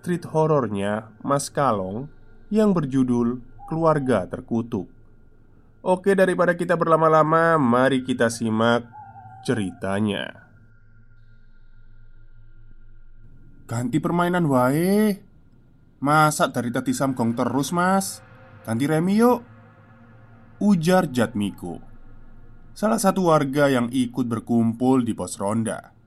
treat horornya Mas Kalong yang berjudul Keluarga Terkutuk. Oke, daripada kita berlama-lama, mari kita simak ceritanya. Ganti permainan wae. Masa dari tadi samgong terus, Mas? Ganti remi yuk. Ujar Jatmiko. Salah satu warga yang ikut berkumpul di pos ronda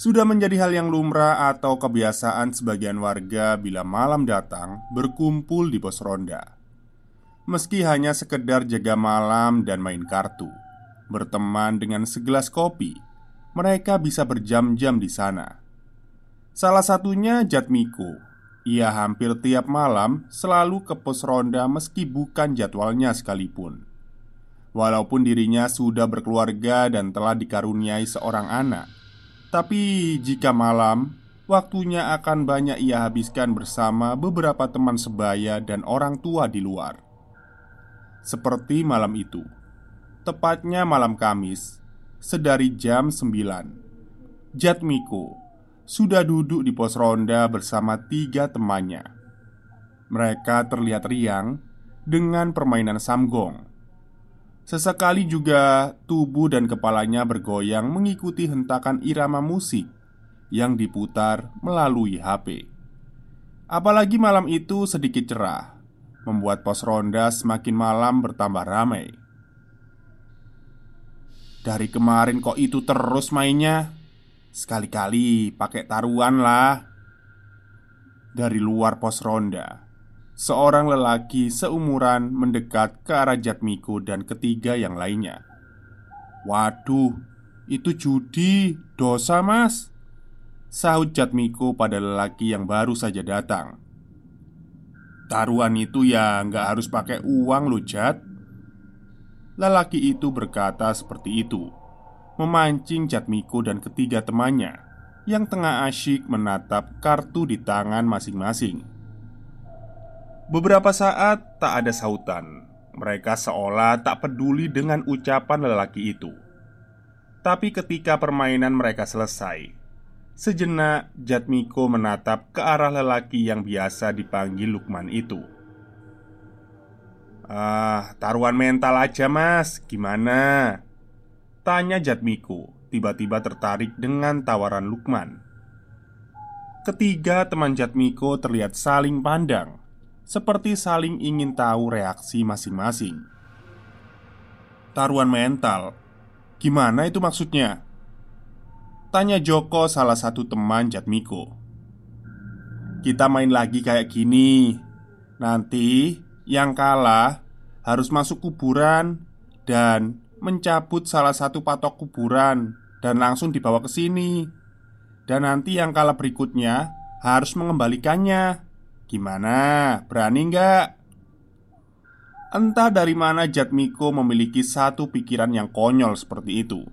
sudah menjadi hal yang lumrah atau kebiasaan sebagian warga bila malam datang berkumpul di pos ronda. Meski hanya sekedar jaga malam dan main kartu, berteman dengan segelas kopi, mereka bisa berjam-jam di sana. Salah satunya Jatmiko. Ia hampir tiap malam selalu ke pos ronda meski bukan jadwalnya sekalipun. Walaupun dirinya sudah berkeluarga dan telah dikaruniai seorang anak, tapi jika malam, waktunya akan banyak ia habiskan bersama beberapa teman sebaya dan orang tua di luar. Seperti malam itu, tepatnya malam Kamis, sedari jam 9, Jatmiko sudah duduk di pos ronda bersama tiga temannya. Mereka terlihat riang dengan permainan samgong Sesekali juga tubuh dan kepalanya bergoyang mengikuti hentakan irama musik yang diputar melalui HP. Apalagi malam itu sedikit cerah, membuat pos ronda semakin malam bertambah ramai. Dari kemarin kok itu terus mainnya? Sekali-kali pakai taruhan lah. Dari luar pos ronda, Seorang lelaki seumuran mendekat ke arah Jatmiko dan ketiga yang lainnya. "Waduh, itu judi, dosa mas!" Sahut Jatmiko pada lelaki yang baru saja datang. Taruhan itu ya nggak harus pakai uang loh Jat Lelaki itu berkata seperti itu Memancing Jatmiko dan ketiga temannya Yang tengah asyik menatap kartu di tangan masing-masing Beberapa saat tak ada sautan. Mereka seolah tak peduli dengan ucapan lelaki itu. Tapi ketika permainan mereka selesai, sejenak Jatmiko menatap ke arah lelaki yang biasa dipanggil Lukman itu. "Ah, taruhan mental aja, Mas. Gimana?" tanya Jatmiko, tiba-tiba tertarik dengan tawaran Lukman. Ketiga teman Jatmiko terlihat saling pandang seperti saling ingin tahu reaksi masing-masing. Taruhan mental, gimana itu maksudnya? Tanya Joko, salah satu teman Jatmiko. Kita main lagi kayak gini. Nanti yang kalah harus masuk kuburan dan mencabut salah satu patok kuburan dan langsung dibawa ke sini. Dan nanti yang kalah berikutnya harus mengembalikannya. Gimana? Berani nggak? Entah dari mana Jatmiko memiliki satu pikiran yang konyol seperti itu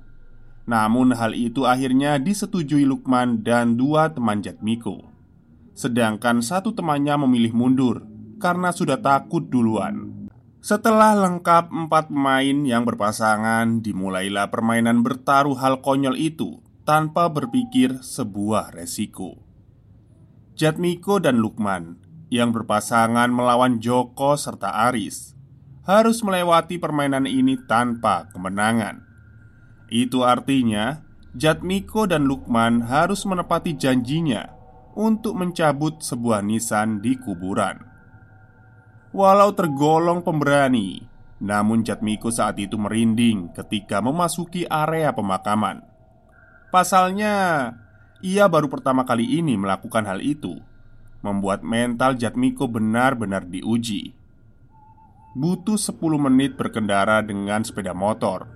Namun hal itu akhirnya disetujui Lukman dan dua teman Jatmiko Sedangkan satu temannya memilih mundur Karena sudah takut duluan Setelah lengkap empat pemain yang berpasangan Dimulailah permainan bertaruh hal konyol itu Tanpa berpikir sebuah resiko Jatmiko dan Lukman yang berpasangan melawan Joko serta Aris harus melewati permainan ini tanpa kemenangan. Itu artinya Jatmiko dan Lukman harus menepati janjinya untuk mencabut sebuah nisan di kuburan. Walau tergolong pemberani, namun Jatmiko saat itu merinding ketika memasuki area pemakaman. Pasalnya, ia baru pertama kali ini melakukan hal itu membuat mental Jatmiko benar-benar diuji. Butuh 10 menit berkendara dengan sepeda motor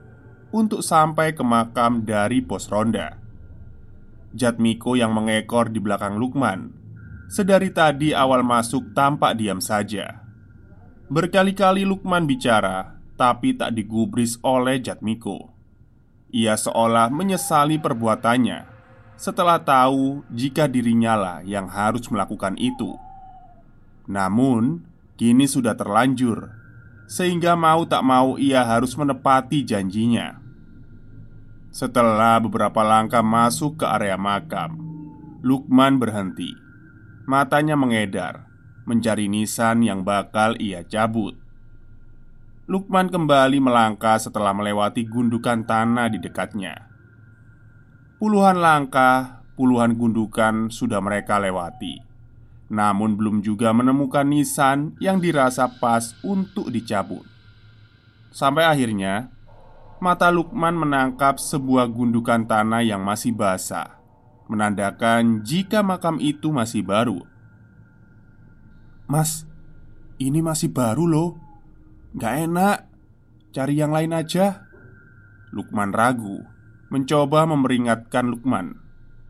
untuk sampai ke makam dari pos ronda. Jatmiko yang mengekor di belakang Lukman Sedari tadi awal masuk tampak diam saja Berkali-kali Lukman bicara Tapi tak digubris oleh Jatmiko Ia seolah menyesali perbuatannya Setelah tahu jika dirinya lah yang harus melakukan itu. Namun Kini sudah terlanjur Sehingga mau tak mau ia harus menepati janjinya. Setelah beberapa langkah masuk ke area makam Lukman berhenti. Matanya mengedar Mencari nisan yang bakal ia cabut. Lukman kembali melangkah setelah melewati gundukan tanah di dekatnya Puluhan langkah, puluhan gundukan sudah mereka lewati. Namun belum juga menemukan nisan yang dirasa pas untuk dicabut. Sampai akhirnya Mata Lukman menangkap sebuah gundukan tanah yang masih basah Menandakan jika makam itu masih baru. Mas, ini masih baru loh. Gak enak. Cari yang lain aja. Lukman ragu Mencoba memperingatkan Lukman.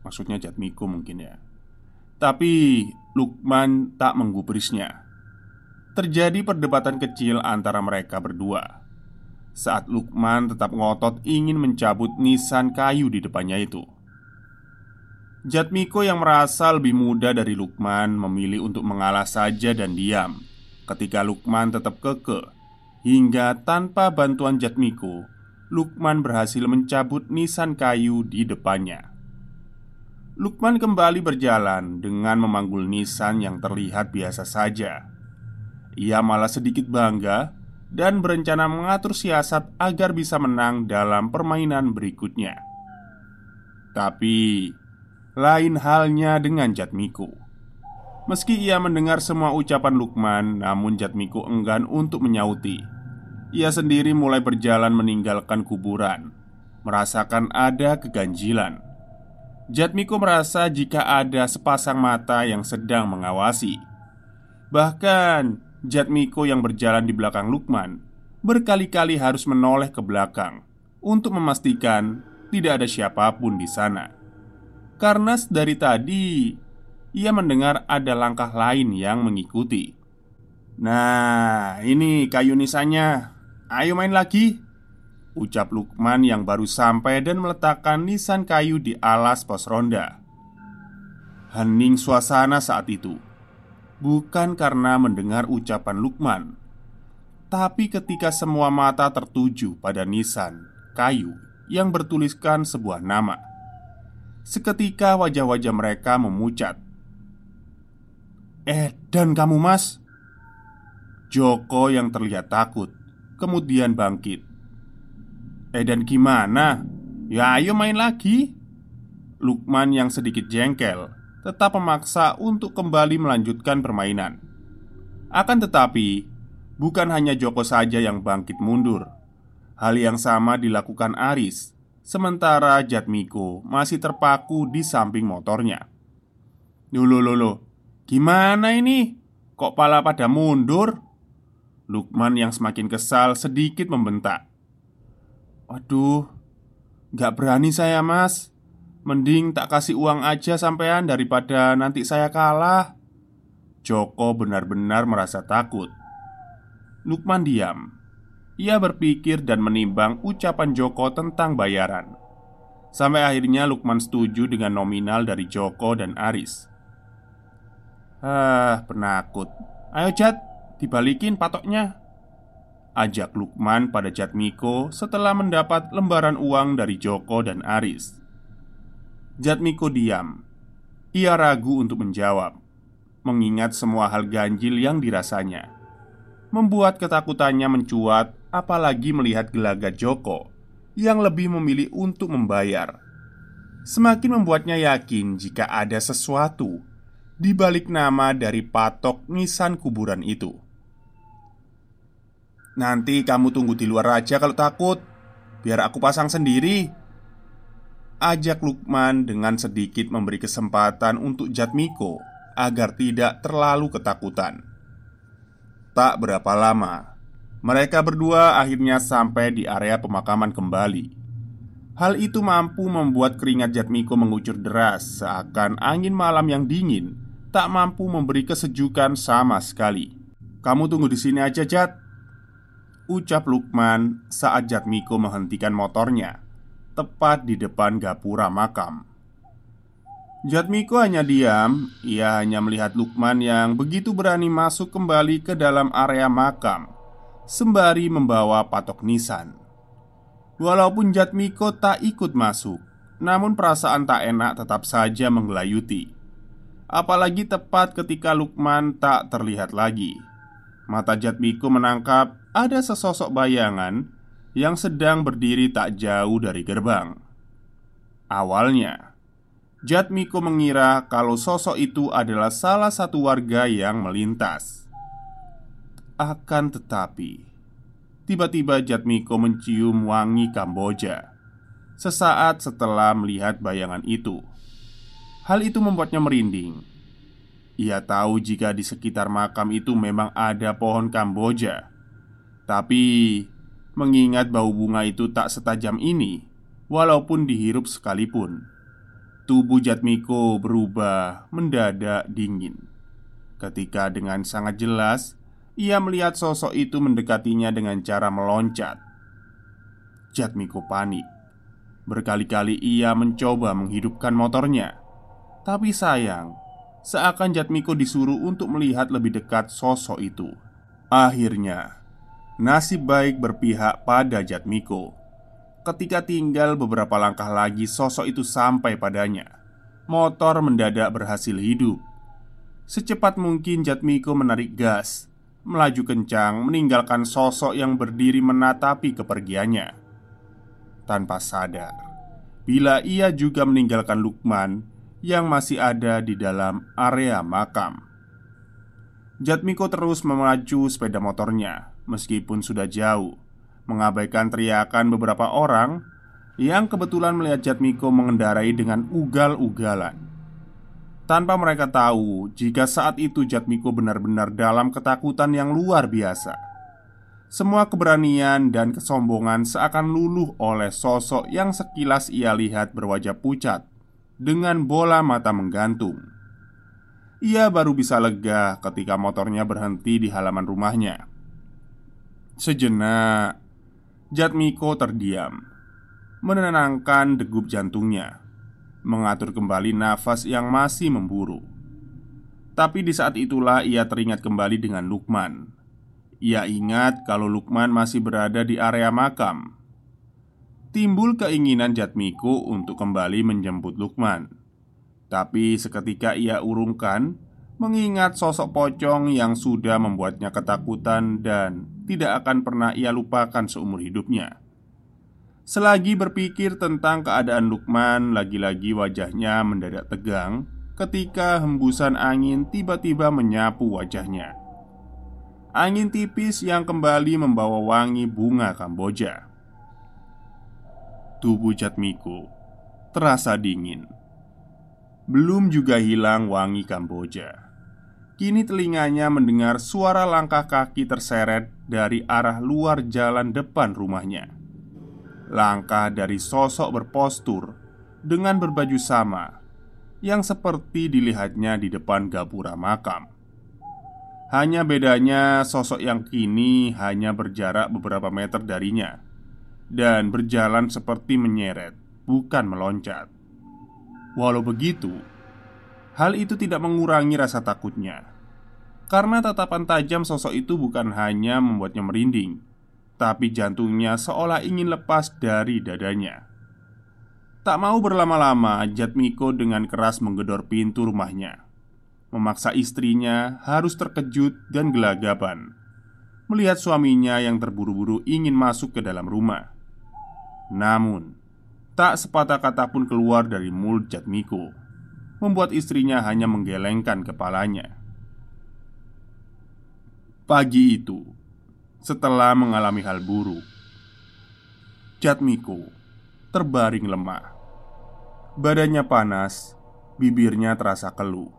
Maksudnya Jatmiko mungkin ya. Tapi Lukman tak menggubrisnya. Terjadi perdebatan kecil antara mereka berdua. Saat Lukman tetap ngotot ingin mencabut nisan kayu di depannya itu. Jatmiko yang merasa lebih muda dari Lukman memilih untuk mengalah saja dan diam. Ketika Lukman tetap keke Hingga tanpa bantuan Jatmiko Lukman berhasil mencabut nisan kayu di depannya. Lukman kembali berjalan dengan memanggul nisan yang terlihat biasa saja. Ia malah sedikit bangga Dan berencana mengatur siasat agar bisa menang dalam permainan berikutnya. Tapi lain halnya dengan Jatmiko Meski ia mendengar semua ucapan Lukman Namun Jatmiko enggan untuk menyauti Ia sendiri mulai berjalan meninggalkan kuburan Merasakan ada keganjilan Jatmiko merasa jika ada sepasang mata yang sedang mengawasi Bahkan Jatmiko yang berjalan di belakang Lukman Berkali-kali harus menoleh ke belakang Untuk memastikan tidak ada siapa pun di sana karena dari tadi ia mendengar ada langkah lain yang mengikuti. Nah, ini kayu nisannya. Ayo main lagi. Ucap Lukman yang baru sampai dan meletakkan nisan kayu di alas pos ronda. Hening suasana saat itu. Bukan karena mendengar ucapan Lukman, tapi ketika semua mata tertuju pada nisan kayu yang bertuliskan sebuah nama. Seketika wajah-wajah mereka memucat Eh, dan kamu mas Joko yang terlihat takut Kemudian bangkit Eh dan gimana? Ya ayo main lagi Lukman yang sedikit jengkel Tetap memaksa untuk kembali melanjutkan permainan Akan tetapi Bukan hanya Joko saja yang bangkit mundur Hal yang sama dilakukan Aris Sementara Jatmiko masih terpaku di samping motornya loh, loh, Gimana ini? Kok pala pada mundur? Lukman yang semakin kesal sedikit membentak. Waduh Gak berani saya mas. Mending tak kasih uang aja sampean daripada nanti saya kalah. Joko benar-benar merasa takut. Lukman diam. Ia berpikir dan menimbang ucapan Joko tentang bayaran. Sampai akhirnya Lukman setuju dengan nominal dari Joko dan Aris. Ah, penakut. Ayo Jat, dibalikin patoknya Ajak Lukman pada Jat Miko setelah mendapat lembaran uang dari Joko dan Aris Jat Miko diam Ia ragu untuk menjawab Mengingat semua hal ganjil yang dirasanya Membuat ketakutannya mencuat apalagi melihat gelagat Joko yang lebih memilih untuk membayar. Semakin membuatnya yakin jika ada sesuatu di balik nama dari patok nisan kuburan itu. Nanti kamu tunggu di luar aja kalau takut, biar aku pasang sendiri. Ajak Lukman dengan sedikit memberi kesempatan untuk Jatmiko agar tidak terlalu ketakutan. Tak berapa lama, mereka berdua akhirnya sampai di area pemakaman kembali. Hal itu mampu membuat keringat Jatmiko mengucur deras, seakan angin malam yang dingin tak mampu memberi kesejukan sama sekali. "Kamu tunggu di sini aja, Jat." Ucap Lukman saat Jatmiko menghentikan motornya Tepat di depan gapura makam. Jatmiko hanya diam Ia hanya melihat Lukman yang begitu berani masuk kembali ke dalam area makam Sembari membawa patok nisan. Walaupun Jatmiko tak ikut masuk Namun perasaan tak enak tetap saja menggelayuti. Apalagi tepat ketika Lukman tak terlihat lagi. Mata Jatmiko menangkap ada sesosok bayangan yang sedang berdiri tak jauh dari gerbang. Awalnya, Jatmiko mengira kalau sosok itu adalah salah satu warga yang melintas. Akan tetapi, tiba-tiba Jatmiko mencium wangi Kamboja sesaat setelah melihat bayangan itu. Hal itu membuatnya merinding. Ia tahu jika di sekitar makam itu memang ada pohon Kamboja tapi mengingat bau bunga itu tak setajam ini Walaupun dihirup sekalipun Tubuh Jatmiko berubah mendadak dingin. Ketika dengan sangat jelas Ia melihat sosok itu mendekatinya dengan cara meloncat. Jatmiko panik. Berkali-kali ia mencoba menghidupkan motornya. Tapi sayang Seakan Jatmiko disuruh untuk melihat lebih dekat sosok itu. Akhirnya Nasib baik berpihak pada Jatmiko Ketika tinggal beberapa langkah lagi sosok itu sampai padanya. Motor mendadak berhasil hidup. Secepat mungkin Jatmiko menarik gas Melaju kencang meninggalkan sosok yang berdiri menatapi kepergiannya. Tanpa sadar Bila ia juga meninggalkan Lukman Yang masih ada di dalam area makam. Jatmiko terus melaju sepeda motornya meskipun sudah jauh, mengabaikan teriakan beberapa orang yang kebetulan melihat Jatmiko mengendarai dengan ugal-ugalan. Tanpa mereka tahu jika saat itu Jatmiko benar-benar dalam ketakutan yang luar biasa. Semua keberanian dan kesombongan seakan luluh oleh sosok yang sekilas ia lihat berwajah pucat dengan bola mata menggantung. Ia baru bisa lega ketika motornya berhenti di halaman rumahnya. Sejenak, Jatmiko terdiam, menenangkan degup jantungnya, mengatur kembali nafas yang masih memburu. Tapi di saat itulah ia teringat kembali dengan Lukman. Ia ingat kalau Lukman masih berada di area makam. Timbul keinginan Jatmiko untuk kembali menjemput Lukman. Tapi seketika ia urungkan Mengingat sosok pocong yang sudah membuatnya ketakutan dan tidak akan pernah ia lupakan seumur hidupnya. Selagi berpikir tentang keadaan Lukman, lagi-lagi wajahnya mendadak tegang ketika hembusan angin tiba-tiba menyapu wajahnya. Angin tipis yang kembali membawa wangi bunga Kamboja. Tubuh Jatmiko terasa dingin. Belum juga hilang wangi Kamboja. Kini telinganya mendengar suara langkah kaki terseret dari arah luar jalan depan rumahnya. Langkah dari sosok berpostur dengan berbaju sama yang seperti dilihatnya di depan gapura makam. Hanya bedanya sosok yang kini hanya berjarak beberapa meter darinya dan berjalan seperti menyeret, bukan meloncat. Walau begitu, hal itu tidak mengurangi rasa takutnya. Karena tatapan tajam sosok itu bukan hanya membuatnya merinding, tapi jantungnya seolah ingin lepas dari dadanya. Tak mau berlama-lama, Jatmiko dengan keras menggedor pintu rumahnya, memaksa istrinya harus terkejut dan gelagapan melihat suaminya yang terburu-buru ingin masuk ke dalam rumah. Namun, tak sepatah kata pun keluar dari mulut Jatmiko, membuat istrinya hanya menggelengkan kepalanya. Pagi itu, setelah mengalami hal buruk, Jatmiko terbaring lemah. Badannya panas, bibirnya terasa keluh.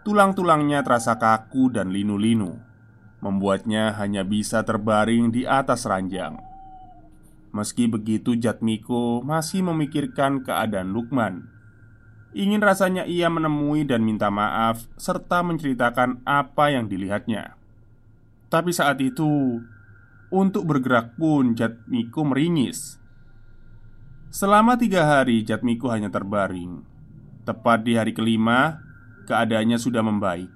Tulang-tulangnya terasa kaku dan linu-linu, membuatnya hanya bisa terbaring di atas ranjang. Meski begitu, Jatmiko masih memikirkan keadaan Lukman. Ingin rasanya ia menemui dan minta maaf serta menceritakan apa yang dilihatnya. Tapi saat itu, untuk bergerak pun Jatmiko meringis. Selama tiga hari Jatmiko hanya terbaring. Tepat di hari kelima, keadaannya sudah membaik.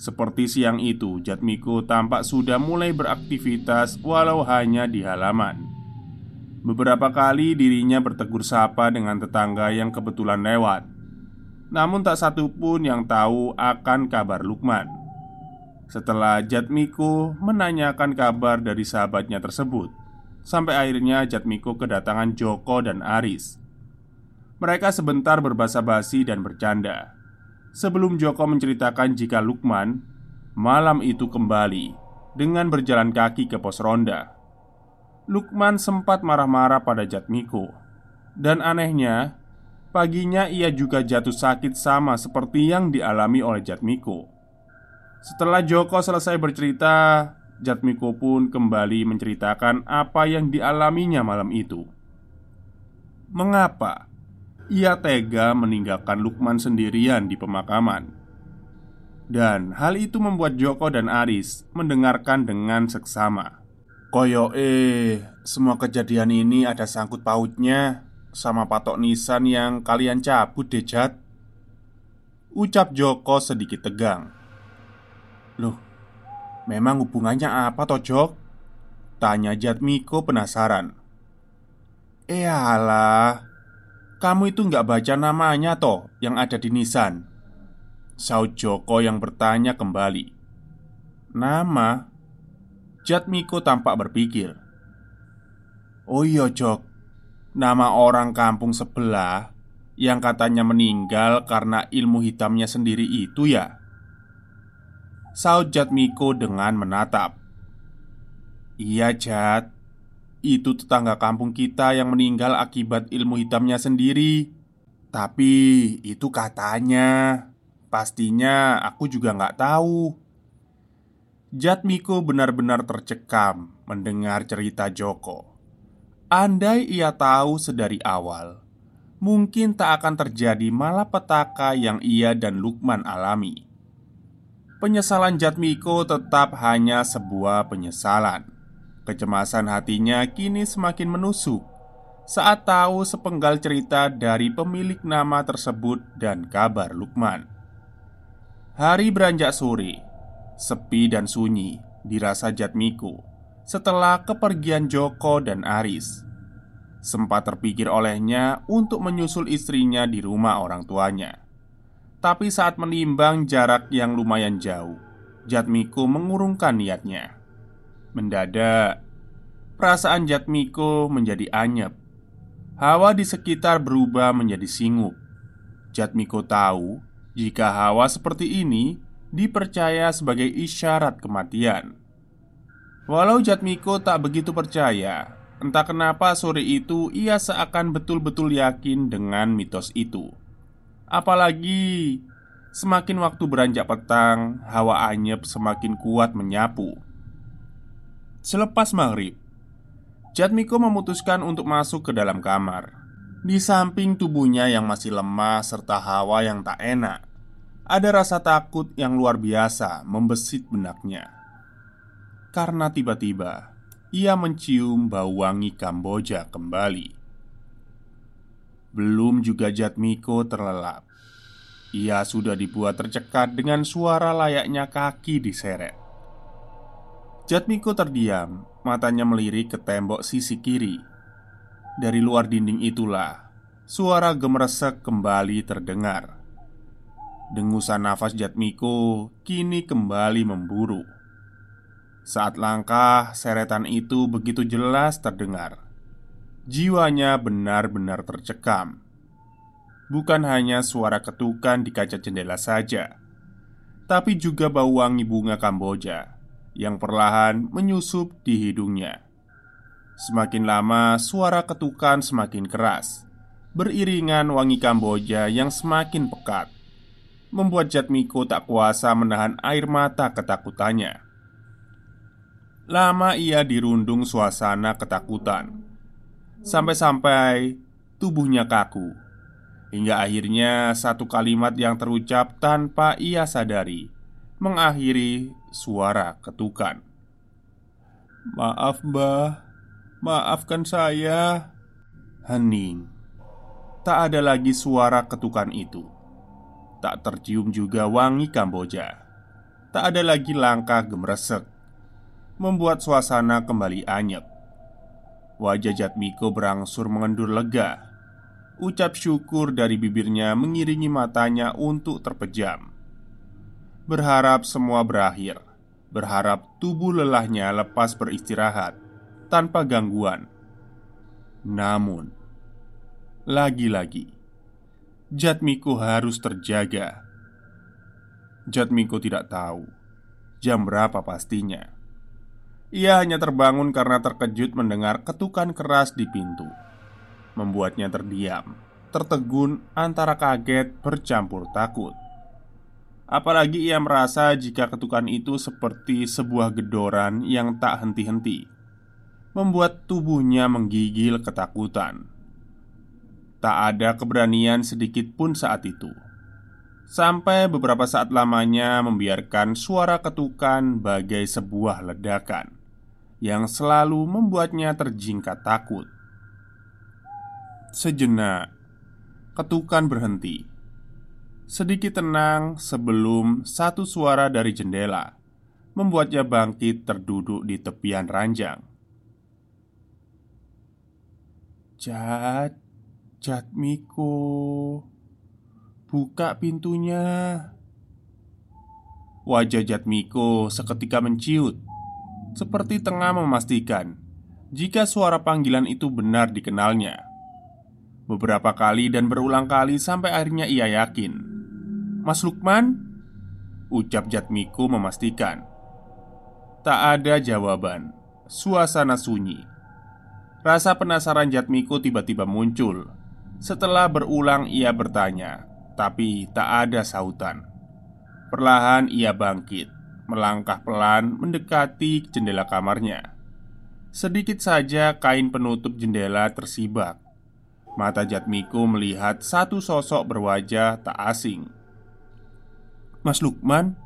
Seperti siang itu, Jatmiko tampak sudah mulai beraktivitas walau hanya di halaman. Beberapa kali dirinya bertegur sapa dengan tetangga yang kebetulan lewat Namun tak satu pun yang tahu akan kabar Lukman Setelah Jatmiko menanyakan kabar dari sahabatnya tersebut Sampai akhirnya Jatmiko kedatangan Joko dan Aris. Mereka sebentar berbahasa basi dan bercanda. Sebelum Joko menceritakan jika Lukman Malam itu kembali Dengan berjalan kaki ke pos ronda. Lukman sempat marah-marah pada Jatmiko. Dan anehnya Paginya ia juga jatuh sakit sama seperti yang dialami oleh Jatmiko Setelah Joko selesai bercerita Jatmiko pun kembali menceritakan apa yang dialaminya malam itu. Mengapa ia tega meninggalkan Lukman sendirian di pemakaman? Dan hal itu membuat Joko dan Aris mendengarkan dengan seksama. Koyo eh semua kejadian ini ada sangkut pautnya sama patok nisan yang kalian cabut dejat Ucap Joko sedikit tegang Loh, memang hubungannya apa toh Jok? Tanya Jatmiko penasaran. Eh alah Kamu itu nggak baca namanya toh yang ada di nisan Saud Joko yang bertanya kembali. Nama? Jatmiko tampak berpikir. Oh iya Jok. Nama orang kampung sebelah Yang katanya meninggal karena ilmu hitamnya sendiri itu ya Saud Jatmiko dengan menatap. Iya Jat. Itu tetangga kampung kita yang meninggal akibat ilmu hitamnya sendiri. Tapi itu katanya. Pastinya aku juga nggak tahu. Jatmiko benar-benar tercekam mendengar cerita Joko. Andai ia tahu sedari awal, mungkin tak akan terjadi malapetaka yang ia dan Lukman alami. Penyesalan Jatmiko tetap hanya sebuah penyesalan. Kecemasan hatinya kini semakin menusuk saat tahu sepenggal cerita dari pemilik nama tersebut dan kabar Lukman. Hari beranjak sore, Sepi dan sunyi dirasa Jatmiko setelah kepergian Joko dan Aris. Sempat terpikir olehnya untuk menyusul istrinya di rumah orang tuanya. Tapi saat menimbang jarak yang lumayan jauh, Jatmiko mengurungkan niatnya. Mendadak, perasaan Jatmiko menjadi anyep. Hawa di sekitar berubah menjadi singup. Jatmiko tahu jika hawa seperti ini dipercaya sebagai isyarat kematian. Walau Jatmiko tak begitu percaya, entah kenapa sore itu ia seakan betul-betul yakin dengan mitos itu. Apalagi semakin waktu beranjak petang, hawa anyep semakin kuat menyapu. Selepas maghrib, Jatmiko memutuskan untuk masuk ke dalam kamar. Di samping tubuhnya yang masih lemah serta hawa yang tak enak, ada rasa takut yang luar biasa membesit benaknya Karena tiba-tiba ia mencium bau wangi Kamboja kembali Belum juga Jatmiko terlelap. Ia sudah dibuat tercekat dengan suara layaknya kaki diseret. Jatmiko terdiam, matanya melirik ke tembok sisi kiri. Dari luar dinding itulah Suara gemeresek kembali terdengar. Dengusan nafas Jatmiko kini kembali memburu. Saat langkah seretan itu begitu jelas terdengar, jiwanya benar-benar tercekam. Bukan hanya suara ketukan di kaca jendela saja, tapi juga bau wangi bunga Kamboja yang perlahan menyusup di hidungnya. Semakin lama, suara ketukan semakin keras, beriringan wangi Kamboja yang semakin pekat membuat Jatmiko tak kuasa menahan air mata ketakutannya. Lama ia dirundung suasana ketakutan, sampai-sampai tubuhnya kaku. Hingga akhirnya satu kalimat yang terucap tanpa ia sadari Mengakhiri suara ketukan. Maaf mbah. Maafkan saya. Hening. Tak ada lagi suara ketukan itu. Tak tercium juga wangi Kamboja. Tak ada lagi langkah gemresek Membuat suasana kembali anyep Wajah Jatmiko berangsur mengendur lega. Ucap syukur dari bibirnya mengiringi matanya untuk terpejam. Berharap semua berakhir. Berharap tubuh lelahnya lepas beristirahat Tanpa gangguan. Namun Lagi-lagi Jatmiko harus terjaga. Jatmiko tidak tahu Jam berapa pastinya ia hanya terbangun karena terkejut mendengar ketukan keras di pintu. Membuatnya terdiam Tertegun antara kaget bercampur takut. Apalagi ia merasa jika ketukan itu seperti sebuah gedoran yang tak henti-henti Membuat tubuhnya menggigil ketakutan. Tak ada keberanian sedikit pun saat itu. Sampai beberapa saat lamanya membiarkan suara ketukan bagai sebuah ledakan Yang selalu membuatnya terjingkat takut. Sejenak Ketukan berhenti. Sedikit tenang sebelum satu suara dari jendela Membuatnya bangkit terduduk di tepian ranjang. Jat Jatmiko Buka pintunya. Wajah Jatmiko seketika menciut Seperti tengah memastikan Jika suara panggilan itu benar dikenalnya. Beberapa kali dan berulang kali sampai akhirnya ia yakin. Mas Lukman? Ucap Jatmiko memastikan. Tak ada jawaban. Suasana sunyi. Rasa penasaran Jatmiko tiba-tiba muncul. Setelah berulang ia bertanya tapi tak ada sautan. Perlahan ia bangkit, melangkah pelan mendekati jendela kamarnya. Sedikit saja kain penutup jendela tersibak. Mata Jatmiko melihat satu sosok berwajah tak asing. "Mas Lukman,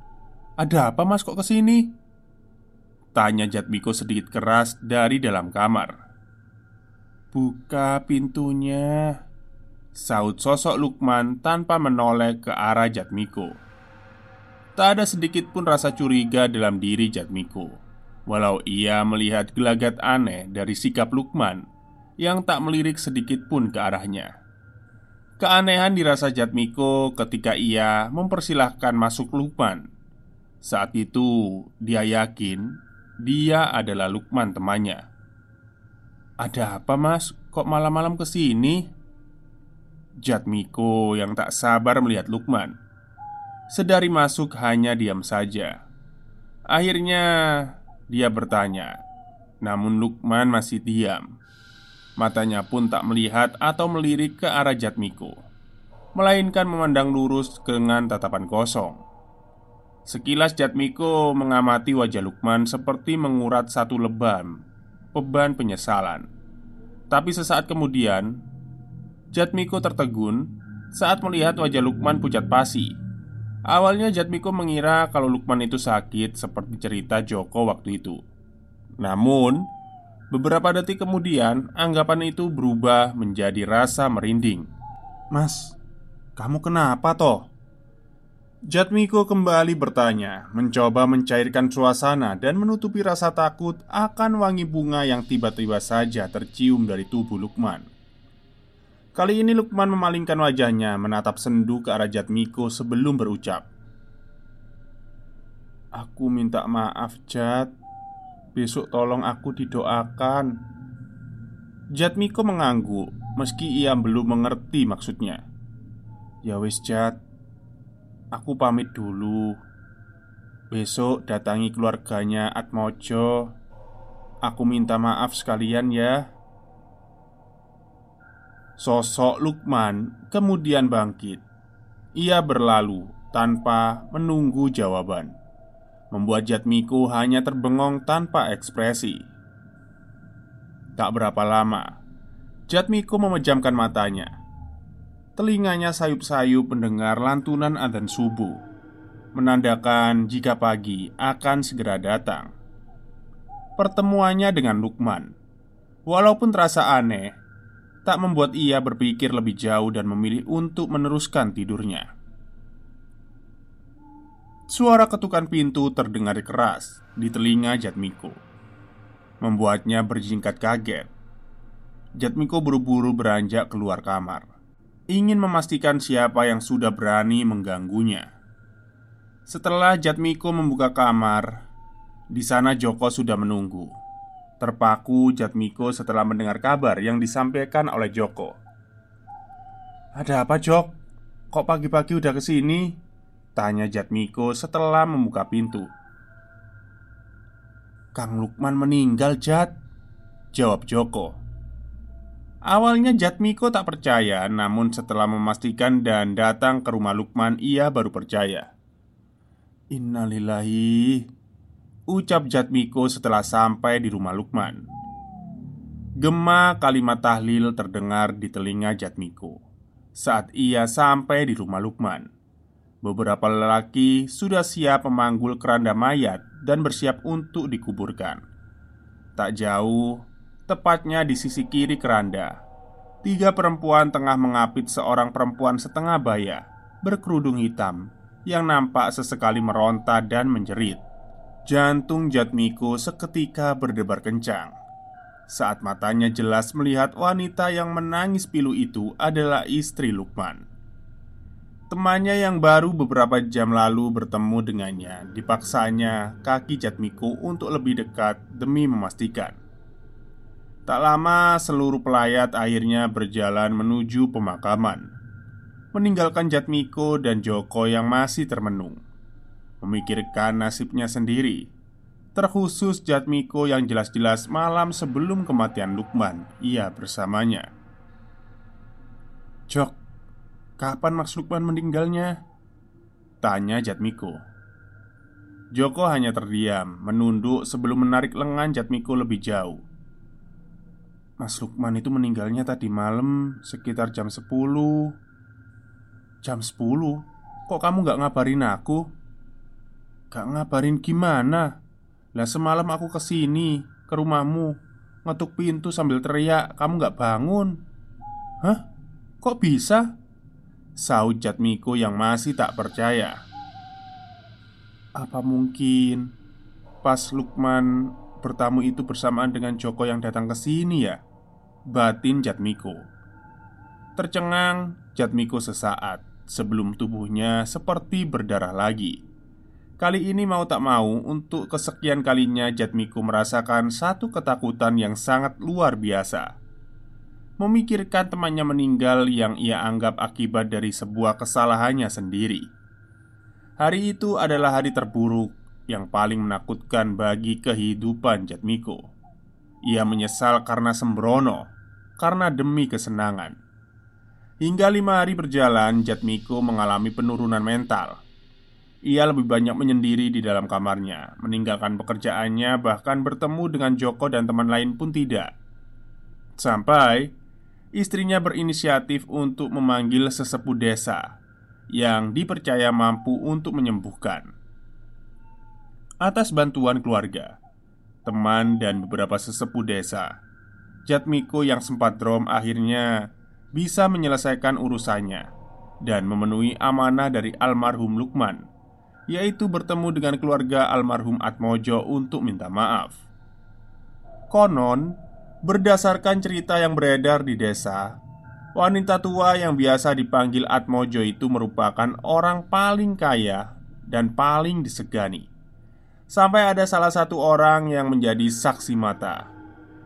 ada apa mas kok ke sini?" Tanya Jatmiko sedikit keras dari dalam kamar Buka pintunya Saut sosok Lukman tanpa menoleh ke arah Jatmiko Tak ada sedikit pun rasa curiga dalam diri Jatmiko Walau ia melihat gelagat aneh dari sikap Lukman Yang tak melirik sedikit pun ke arahnya. Keanehan dirasa Jatmiko ketika ia mempersilahkan masuk Lukman. Saat itu dia yakin dia adalah Lukman temannya. Ada apa mas? Kok malam-malam ke sini? Jatmiko yang tak sabar melihat Lukman Sedari masuk hanya diam saja. Akhirnya dia bertanya Namun Lukman masih diam? Matanya pun tak melihat atau melirik ke arah Jatmiko Melainkan memandang lurus dengan tatapan kosong. Sekilas Jatmiko mengamati wajah Lukman seperti mengurat satu lebam Beban penyesalan. Tapi sesaat kemudian Jatmiko tertegun saat melihat wajah Lukman pucat pasi. Awalnya Jatmiko mengira kalau Lukman itu sakit seperti cerita Joko waktu itu. Namun, beberapa detik kemudian anggapan itu berubah menjadi rasa merinding. "Mas, kamu kenapa toh?" Jatmiko kembali bertanya, mencoba mencairkan suasana dan menutupi rasa takut akan wangi bunga yang tiba-tiba saja tercium dari tubuh Lukman. Kali ini Lukman memalingkan wajahnya Menatap sendu ke arah Jatmiko sebelum berucap. Aku minta maaf Jat Besok tolong aku didoakan. Jatmiko mengangguk Meski ia belum mengerti maksudnya. Ya wis Jat Aku pamit dulu. Besok datangi keluarganya Atmojo. Aku minta maaf sekalian ya Sosok Lukman kemudian bangkit. Ia berlalu tanpa menunggu jawaban, membuat Jatmiku hanya terbengong tanpa ekspresi. Tak berapa lama, Jatmiku memejamkan matanya. telinganya sayup-sayup mendengar lantunan adzan subuh, menandakan jika pagi akan segera datang. Pertemuannya dengan Lukman, walaupun terasa aneh, tak membuat ia berpikir lebih jauh dan memilih untuk meneruskan tidurnya. Suara ketukan pintu terdengar keras di telinga Jatmiko, membuatnya berjingkat kaget. Jatmiko buru-buru beranjak keluar kamar, ingin memastikan siapa yang sudah berani mengganggunya. Setelah Jatmiko membuka kamar, di sana Joko sudah menunggu. Terpaku Jatmiko setelah mendengar kabar yang disampaikan oleh Joko. "Ada apa, Jok? Kok pagi-pagi udah ke sini?" Tanya Jatmiko setelah membuka pintu. "Kang Lukman meninggal, Jat," jawab Joko. Awalnya Jatmiko tak percaya, namun setelah memastikan dan datang ke rumah Lukman, ia baru percaya. Innalillahi Ucap Jatmiko setelah sampai di rumah Lukman. Gema kalimat tahlil terdengar di telinga Jatmiko Saat ia sampai di rumah Lukman. Beberapa lelaki sudah siap memanggul keranda mayat dan bersiap untuk dikuburkan. Tak jauh, tepatnya di sisi kiri keranda Tiga perempuan tengah mengapit seorang perempuan setengah baya Berkerudung hitam Yang nampak sesekali meronta dan menjerit Jantung Jatmiko seketika berdebar kencang saat matanya jelas melihat wanita yang menangis pilu itu adalah istri Lukman. Temannya yang baru beberapa jam lalu bertemu dengannya dipaksanya kaki Jatmiko untuk lebih dekat demi memastikan. Tak lama seluruh pelayat akhirnya berjalan menuju pemakaman Meninggalkan Jatmiko dan Joko yang masih termenung memikirkan nasibnya sendiri Terkhusus Jatmiko yang jelas-jelas malam sebelum kematian Lukman Ia bersamanya Jok, kapan Mas Lukman meninggalnya? Tanya Jatmiko Joko hanya terdiam, menunduk sebelum menarik lengan Jatmiko lebih jauh Mas Lukman itu meninggalnya tadi malam sekitar jam 10 Jam 10? Kok kamu gak ngabarin aku? Gak ngabarin gimana? Lah semalam aku ke sini ke rumahmu Ngetuk pintu sambil teriak Kamu gak bangun Hah? Kok bisa? Saud Jatmiko yang masih tak percaya Apa mungkin Pas Lukman bertamu itu bersamaan dengan Joko yang datang ke sini ya? Batin Jatmiko Tercengang Jatmiko sesaat Sebelum tubuhnya seperti berdarah lagi Kali ini mau tak mau, untuk kesekian kalinya Jatmiko merasakan satu ketakutan yang sangat luar biasa. Memikirkan temannya meninggal yang ia anggap akibat dari sebuah kesalahannya sendiri. Hari itu adalah hari terburuk yang paling menakutkan bagi kehidupan Jatmiko Ia menyesal karena sembrono Karena demi kesenangan. Hingga lima hari berjalan, Jatmiko mengalami penurunan mental ia lebih banyak menyendiri di dalam kamarnya, meninggalkan pekerjaannya, bahkan bertemu dengan Joko dan teman lain pun tidak. Sampai istrinya berinisiatif untuk memanggil sesepuh desa yang dipercaya mampu untuk menyembuhkan. Atas bantuan keluarga, teman, dan beberapa sesepuh desa, Jatmiko yang sempat drom akhirnya bisa menyelesaikan urusannya dan memenuhi amanah dari almarhum Lukman yaitu bertemu dengan keluarga almarhum Atmojo untuk minta maaf. Konon, berdasarkan cerita yang beredar di desa, wanita tua yang biasa dipanggil Atmojo itu merupakan orang paling kaya dan paling disegani. Sampai ada salah satu orang yang menjadi saksi mata.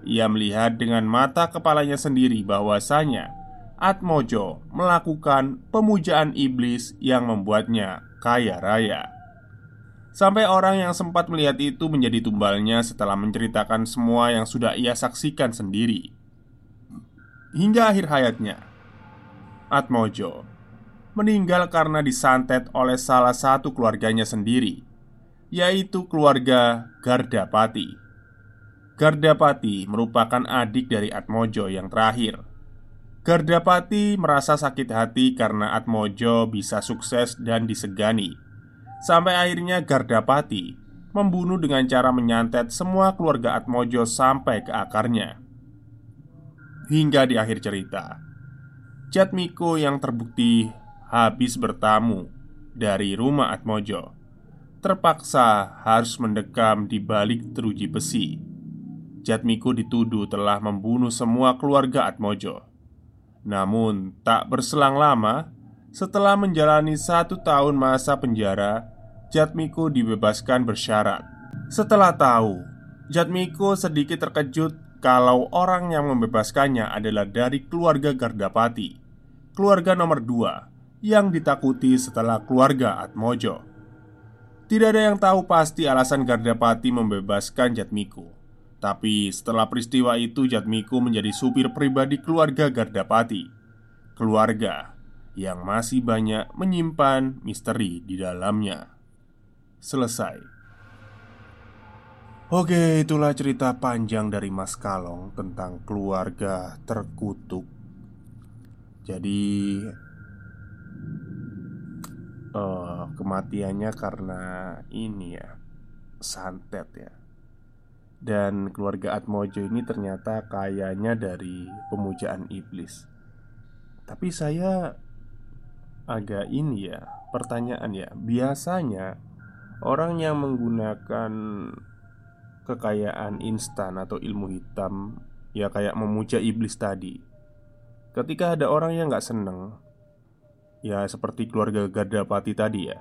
Ia melihat dengan mata kepalanya sendiri bahwasanya Atmojo melakukan pemujaan iblis yang membuatnya kaya raya. Sampai orang yang sempat melihat itu menjadi tumbalnya setelah menceritakan semua yang sudah ia saksikan sendiri. Hingga akhir hayatnya Atmojo meninggal karena disantet oleh salah satu keluarganya sendiri Yaitu keluarga Gardapati. Gardapati merupakan adik dari Atmojo yang terakhir. Gardapati merasa sakit hati karena Atmojo bisa sukses dan disegani. Sampai akhirnya Gardapati membunuh dengan cara menyantet semua keluarga Atmojo sampai ke akarnya. Hingga di akhir cerita, Jatmiko yang terbukti habis bertamu dari rumah Atmojo terpaksa harus mendekam di balik teruji besi. Jatmiko dituduh telah membunuh semua keluarga Atmojo. Namun, tak berselang lama, setelah menjalani satu tahun masa penjara, Jatmiko dibebaskan bersyarat. Setelah tahu, Jatmiko sedikit terkejut kalau orang yang membebaskannya adalah dari keluarga Gardapati, keluarga nomor dua yang ditakuti setelah keluarga Atmojo. Tidak ada yang tahu pasti alasan Gardapati membebaskan Jatmiko. Tapi setelah peristiwa itu Jatmiko menjadi supir pribadi keluarga Gardapati. Keluarga yang masih banyak menyimpan misteri di dalamnya. Selesai. Oke, itulah cerita panjang dari Mas Kalong tentang keluarga terkutuk. Jadi uh, kematiannya karena ini ya santet ya dan keluarga Atmojo ini ternyata kayaknya dari pemujaan iblis tapi saya agak ini ya pertanyaan ya biasanya orang yang menggunakan kekayaan instan atau ilmu hitam ya kayak memuja iblis tadi. Ketika ada orang yang nggak seneng Ya seperti keluarga Gardapati tadi ya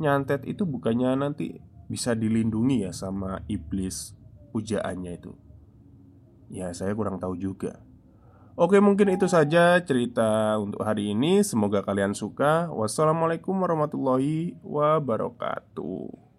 Nyantet itu bukannya nanti bisa dilindungi ya sama iblis pujaannya itu. Ya saya kurang tahu juga Oke mungkin itu saja cerita untuk hari ini. Semoga kalian suka. Wassalamualaikum warahmatullahi wabarakatuh